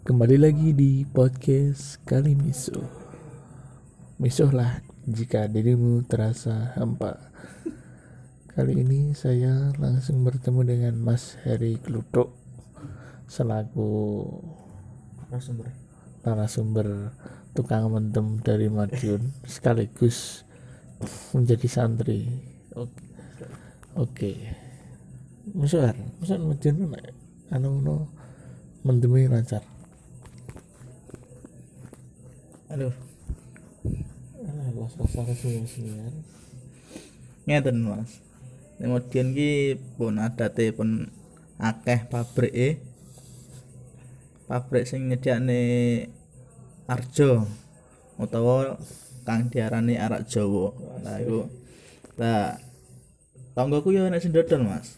Kembali lagi di podcast kali misuh. Misuhlah jika dirimu terasa hampa. Kali ini saya langsung bertemu dengan Mas Heri Klutuk selaku narasumber narasumber tukang mendem dari Madiun sekaligus menjadi santri. Oke. Oke. Misuhan, misuhan Madiun nek anu no mendemi lancar. Aduh. Ah, las-lasan resmi-resmian. ngeten mas. Kemudian ki pun adate pun akeh pabrik e. Pabrik sing nyediakne arjo utawa kang diarani arak Jawa. Lah iku lah tanggoku yo nek sing dodol mas.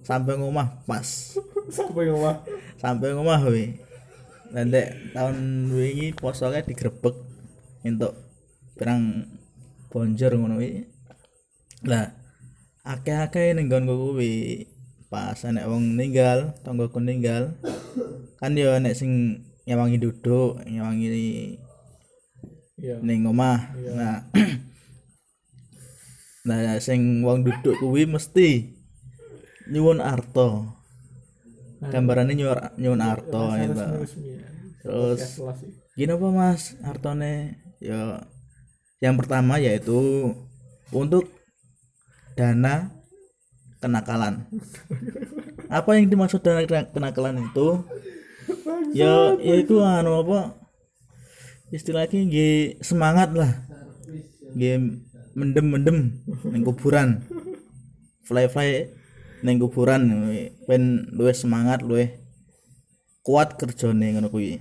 Sampai ngomah pas Sampai rumah. sampai ngomah we Nanti tahun wingi posoke digrebek entuk pirang bonjor ngono wi. Lah akeh-akeh ning nggonku kuwi pas enek wong ninggal, tanggoku ninggal. Kan yo enek sing nyawangi duduk, nyawangi Iya. ning omah. Nah Nah, sing wong duduk kuwi mesti nyuwun arto. Gambarane nyuwun nyuwun arto itu. Resmi-resmian. Terus Kelas sih. gini apa mas? Artone ya yang pertama yaitu untuk dana kenakalan. Apa yang dimaksud dana kena- kenakalan itu? Ya yaitu anu apa? Istilahnya nggih semangat lah. Nggih mendem mendem kuburan. Fly fly ning kuburan ben luwih semangat luwih kuat kerjane ngono kuwi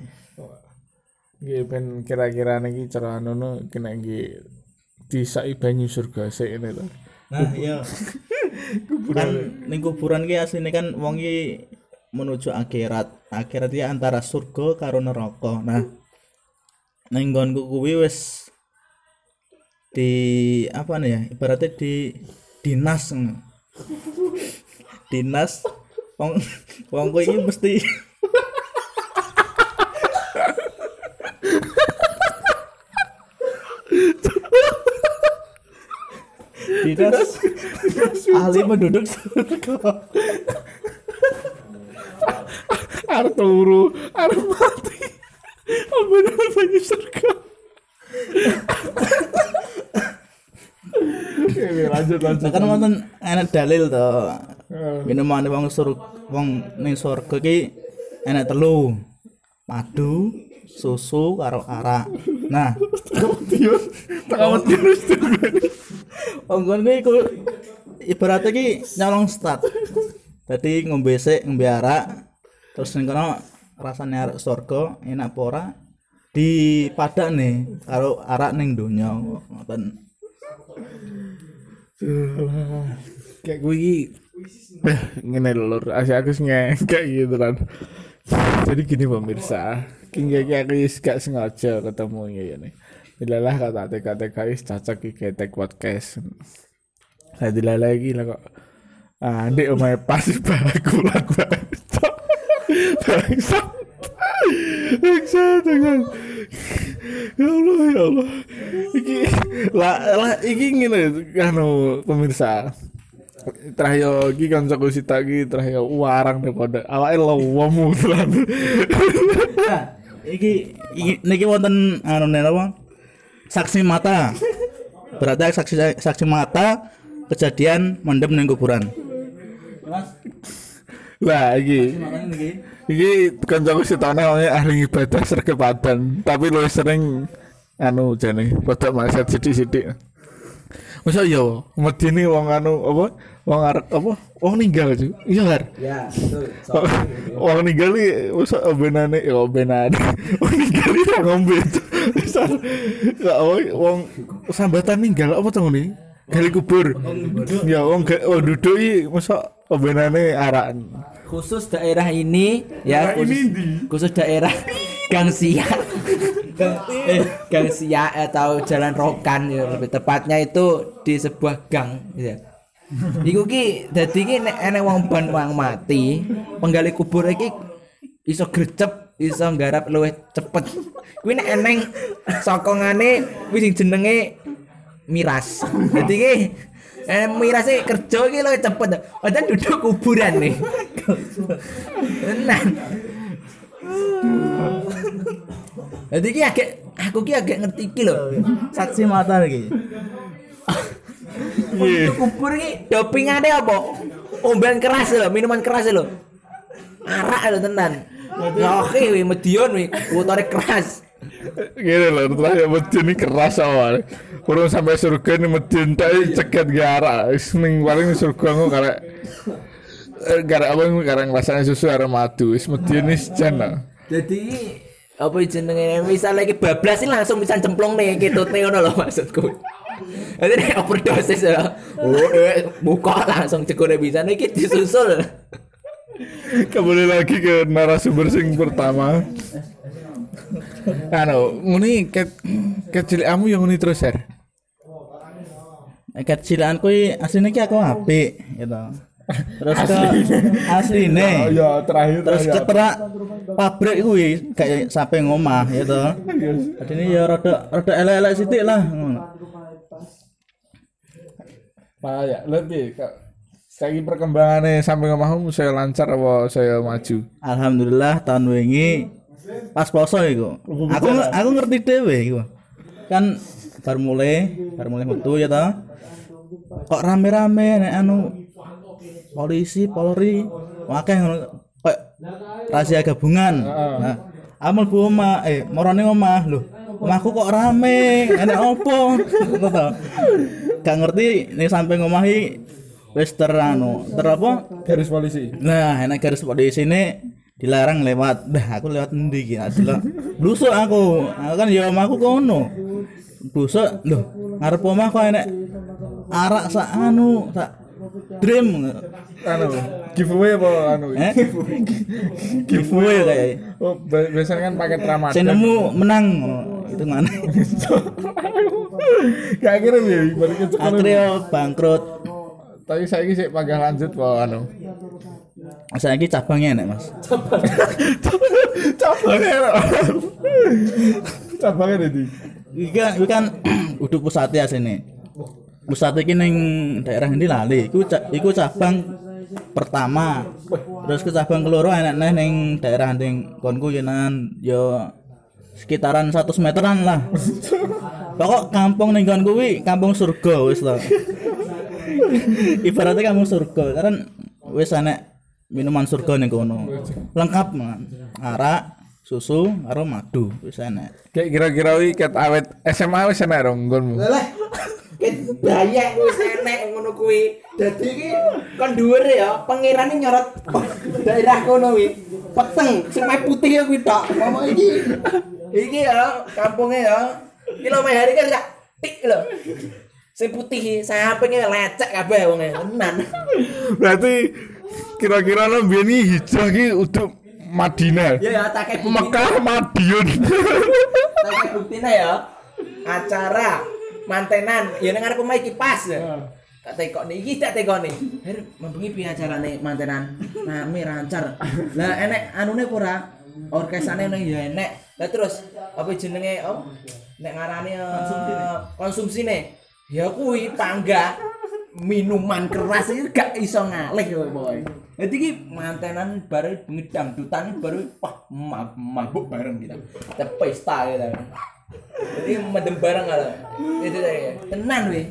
Nggih ben kira-kira niki cara anu kena nggih disai banyu surga sik ini lho. Nah, iya. kan ning kuburan ki asline kan wong ki menuju akhirat. Akhirat ki antara surga karo neraka. Nah, ning nggonku kuwi wis di apa nih ya? Ibaratnya di dinas. Dinas wong wong iki mesti dinas ahli penduduk surga Arep turu, arep mati. Bener banyu surga. Lanjut lanjut. Kan wonten enak dalil to. Minuman wong surga wong ning surga ki enak telu. Madu, susu karo arak. Nah, Tiun, tak awet terus wong kuwi iku ibaratnya ki nyolong stat. Dadi ngombe sik, ngombe arak. Terus ning kono rasane arak surga enak apa ora? Dipadak nih karo arak ning donya. Ngoten. kayak gue ngene lho lur. Asih aku ngekek gitu kan jadi gini pemirsa. Kini aku gak sengaja ketemu ya nih. Dilalah kata TK TK wis cocok iki ketek podcast. Saya dilalah lagi lah kok. Ah ndek omae pas baku lah bangsa. Bangsa dengan ya Allah ya Allah. Iki lah lah iki ngene anu pemirsa terakhir iki kancaku sita iki terakhir warang daripada awake lowomu tenan Nah, iki, iki niki wonten anu apa? Saksi mata. Berarti saksi saksi mata kejadian mendem ning kuburan. Lah iki. Iki kancaku sitane awake ahli ibadah serkepadan tapi lu sering anu jane rada maset sithik-sithik Masa iya, medeni wong anu apa? Wong arek apa? Wong ninggal cuy. Iya har. Ya, betul. Wong ninggal iki masa obenane ya obenane. Wong ninggal iki ngombe. Misal gak wong- sambatan ninggal apa to ngene? Gali kubur. Ya wong ga- wong duduk iki masa obenane arak. khusus daerah ini ya khusus, khusus daerah Gang Siak eh, Gang Siak atau Jalan Rokan ya lebih tepatnya itu di sebuah gang ya. Iku ki dadi ki nek enek wong ban wong mati, penggali kubur iki iso grecep iso nggarap luwih cepet. Kuwi nek eneng sokongane sing jenenge miras. Dadi ki eh mirase kerja iki luwih cepet. Padahal duduk kuburan nih. Tenan. Jadi ki agak aku ki agak ngerti ki lho. saksi mata lagi Untuk kubur ki dopingane apa? Omben keras lho, minuman keras lho. Arak lho tenan. Oke, wi medion wi, motore keras. Gini loh, terakhir medin ini keras awal. Kurang sampai surga ini medin tapi cekat gara. Seneng paling surga karena eh, gara apa yang karena ngerasain susu arah madu. Is medin ini sejan Jadi apa jenenge misalnya ki bablas ini langsung bisa cemplung nih ketutne ngono lho maksudku. Jadi nek overdosis ya. Oh, eh, buka langsung cekure bisa nih disusul. Kembali lagi ke narasumber sing pertama. Anu, nguni ke kecil kamu yang nguni terus ya. kecilan kuwi asline ki aku apik gitu terus ke asline Ya terakhir terus keterak pabrik kuwi kayak sampe ngomah gitu jadi ini ya rada rada elek-elek sithik lah. Pak ya, lebih. Saiki perkembangannya sampai ngomahmu saya lancar apa saya maju? alhamdulillah tahun wingi pas poso iku. Aku aku ngerti dhewe iku. Kan baru mulai baru mulai metu ya ta kok rame-rame nek anu polisi polri akeh ngono kayak rahasia gabungan nah amal bu omah eh morone omah lho omahku kok rame enek opo gak ngerti nih sampai ngomahi wis ter anu ter apa Garis polisi. Nah, enak garis polisi ini dilarang lewat. Dah, aku lewat endi iki? Adalah blusuk aku. Aku kan ya omahku kono. Blusuk lho, ngarep omah kok enek arak sak anu, sak dream. Anu, giveaway apa anu? Eh? Giveaway kayak. Oh, bi- biasanya kan paket Ramadan. Sing nemu menang. Itu mana? Gak kira ya. Akhirnya bangkrut. Tapi saya ini sih pagah lanjut pak anu. Saiki cabangnya enek, Mas. Cabangnya, cabangnya tadi. Iki kan, iki kan udah pusatnya sini. Pusat iki ning daerah ini lali. Iku iku cabang pertama. Terus ke cabang keloro enak neh ning daerah ning konku yenan yo sekitaran 100 meteran lah. Pokok kampung ning kon kuwi kampung surga wis to. Ibaratnya kampung surga karena wis enek minuman surga ning kono. Lengkap man. Arak, susu, karo madu wis enek. Kayak kira-kira wi ket awet SMA wis enak dong nggonmu. Ket banyak wis enek ngono kuwi. Dadi iki kon dhuwur ya, pangirane nyorot daerah kono kuwi. Peteng sing putih ya kuwi tok. Mama iki. Iki ya kampungnya ya. Iki lho hari kan gak tik lho. Sing putih sampinge lecek kabeh wonge. Tenan. Berarti kira-kira lo nih hijrah ki untuk Madinah. Ya ya tak. Mekah Madiun. Tak buktine ya. Acara mantenan ya nang arep omah iki pas ya. Tak tekok nih, iki tak tekok nih. Her, membengi piye acarane mantenan? Nami rancar. Lah enek anune apa ora? Orkesane nang ya enek. Lah terus apa jenenge oh? Nek ngarani uh, konsumsine. Ya kuwi pangga minuman keras iki gak iso ngalih kowe boy. Jadi ki mantenan baru bengi dangdutan baru wah ma- mabuk bareng kita. Kita pesta gitu. Jadi medem bareng kalau itu ya. Tenan weh.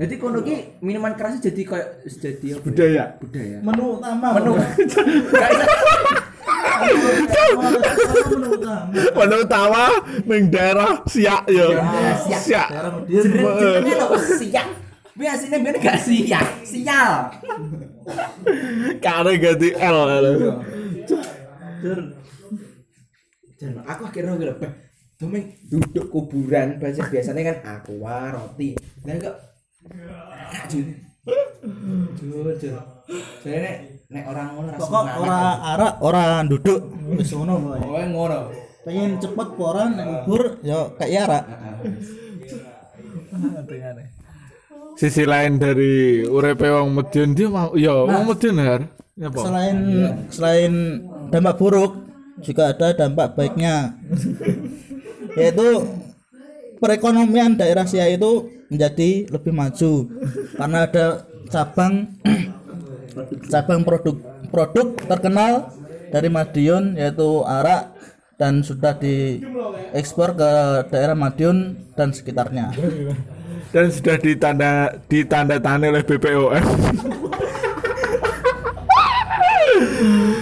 Jadi kono ki minuman keras jadi kayak jadi apa? Budaya. budaya. Menu utama. Menu. Menu utama. Pada utama ning daerah Siak ya. Siak. Siak. Jenenge lho siak. Biasanya biar gak siak, sial. Kare ganti L. Dan aku akhirnya gitu, Domeng duduk kuburan biasa biasanya kan aqua roti. Lah kok jujur. Jujur. Saya nek nek orang ngono rasa Pokok ora arak, ora duduk. Wis ngono. Oh, ngono. Pengen cepet poran nek kubur yo kayak arak. Sisi lain dari urepe wong Madiun dia mau ya wong Madiun har. Ya apa? Selain selain dampak buruk, juga ada dampak baiknya yaitu perekonomian daerah Siak itu menjadi lebih maju karena ada cabang cabang produk produk terkenal dari Madiun yaitu arak dan sudah diekspor ke daerah Madiun dan sekitarnya. dan sudah ditanda ditandatangani oleh BPOM.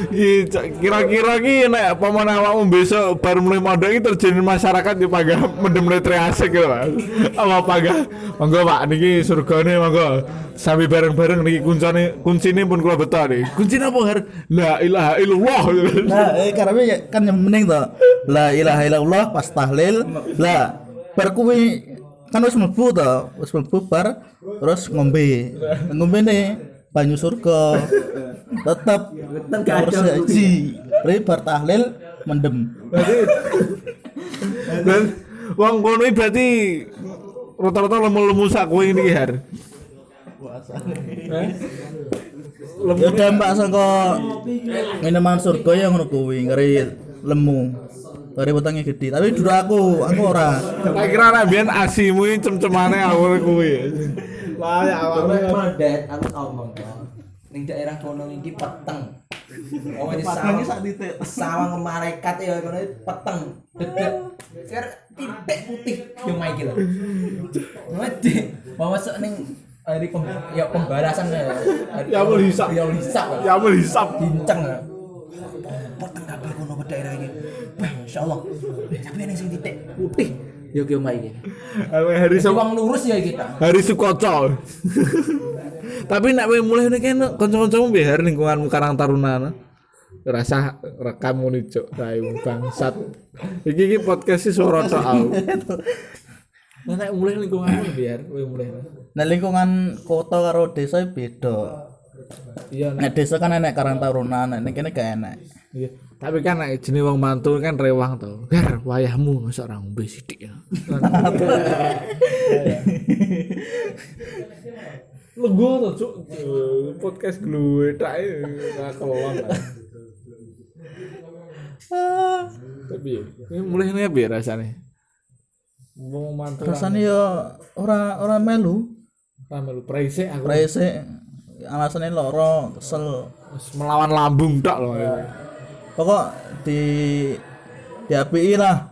Kira-kira ki nek pamane awakmu besok baru mulai mondok iki terjadi masyarakat di pagah mendem letri asik gitu Mas. Apa pagah monggo Pak niki surgane monggo sami bareng-bareng niki kuncine kuncine pun kula beto nih. Kuncine apa har? La ilaha illallah. Nah, eh, karena kan yang mending tuh. La ilaha illallah pas tahlil. Lah, bar kuwi kan wis mlebu to, wis mlebu bar terus ngombe. Ngombe nih banyu surga. Tetep harus haji. Pri bar tahlil mendem. Dan wong kono berarti rata-rata lemu-lemu sak kowe ini har. Ya dampak saka minuman surga yang ngono kuwi ngeri lemu. Ngeri wetenge gede, tapi dulu aku, aku ora. Tak kira nek biyen asimu cem-cemane awal kuwi. Lah ya awalnya Mandat aku ngomong. Ning daerah kono iki peteng. Oh ini sawang sak titik. sawang malaikat ya kono peteng. Dedet. Ser titik putih yo main iki lho. Mau masuk ning hari pem, ya pembalasan ya. Hari- Ya, mau dihisap. Ya hisap. ya mau hisap. Bincang ya. Peteng kabeh kono ke daerah iki. Wah, insyaallah. Eh, Tapi ning sing titik putih. Yo ki omah iki. Hari wong lurus ya kita. hari Sukoco. Tapi kowe mulai nek kene kanca-kancamu biar lingkunganmu Karang Taruna. no. Rasa rekam muni cuk, rayu bangsat. Iki iki podcast sih suara tok aku. Nah, nek mulai lingkunganmu biar kowe mulai. Nah lingkungan kota karo desa beda. Iya, Nek desa kan enek Karang Taruna, nek ning kene gak enek. Iya. Tapi kan nek jenenge wong mantul kan rewang to. Gar wayahmu masa ora ngombe sithik ya. Lego to, Cuk. Podcast gue tak ora kelon. Tapi ini mulai ini apa ya rasanya? Wong mantul. Rasane yo ora ora melu. Ramai lu praise aku. Rese alasane loro, kesel. Wis melawan lambung tak loh. Pokok di di API lah.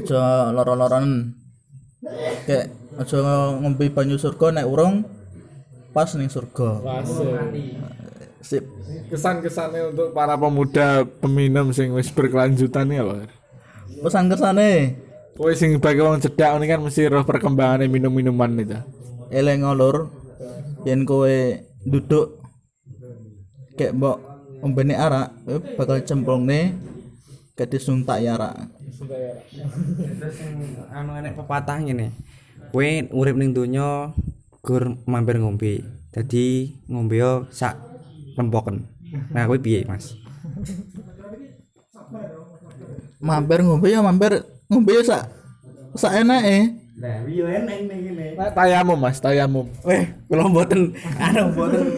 Aja loro-loron. Kayak aja ngombe banyu surga nek urung pas ning surga. Sip. Kesan-kesannya untuk para pemuda peminum sing wis berkelanjutan ya, Pak. Pesan kersane Kowe sing bagi wong cedak ini kan mesti roh perkembangan minum-minuman itu. eleng ngolur yen kowe duduk kayak mbok ombene arak bakal cemplungne ke disuntak ya arak Terus yang anu enek pepatah ngene. Kowe urip ning donya gur mampir ngombe. Dadi ngombe yo sak lempoken. Nah, kowe piye, Mas? mampir ngombe ya mampir ngombe ya sak sak enake Lah, yo enek ning ngene. Nah, tayamum Mas, tayamum. Weh, kula mboten anu mboten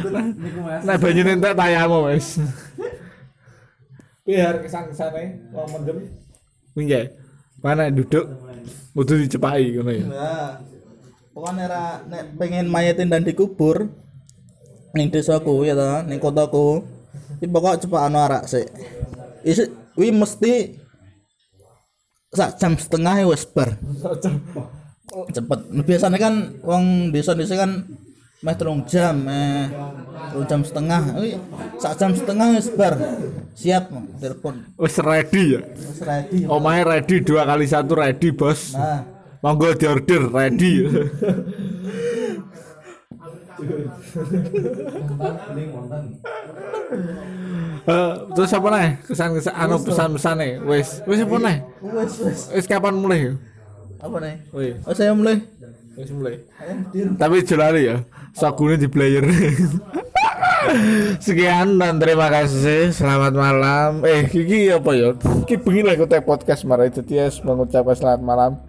ikut niku Mas. Nah, banyune entek tayamum wis. Biar kesan-kesane wong mendem. Piye? Mana duduk kudu dicepaki ngono ya. nah pokoknya ra nek pengen mayetin dan dikubur ning desaku ya ta ning kotaku iki pokok cepak anu arak sik. Isi wi mesti sak jam setengah wis bar. Cepet. Biasanya kan wong desa-desa kan meh telung jam eh telung jam setengah. Wih, sak jam setengah wis bar. Siap telepon. Wis ready ya. wis ready. Omahe ready dua kali satu ready, Bos. nah Monggo diorder ready. Eh, terus apa nih? Kesan-kesan anu pesan-pesan nih wes wes apa nih? Wis wis. Wes kapan mulai? Apa nih? Wes oh saya mulai. Wes mulai. Tapi jelali ya sakune di player. Sekian dan terima kasih. Selamat malam. Eh kiki apa ya? Kiki bengi lah ikut podcast marah itu Tias mengucapkan selamat malam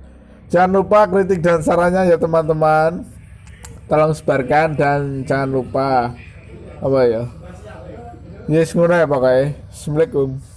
jangan lupa kritik dan sarannya ya teman-teman. Tolong sebarkan dan jangan lupa apa ya? Yes ngono ya pokoknya. Assalamualaikum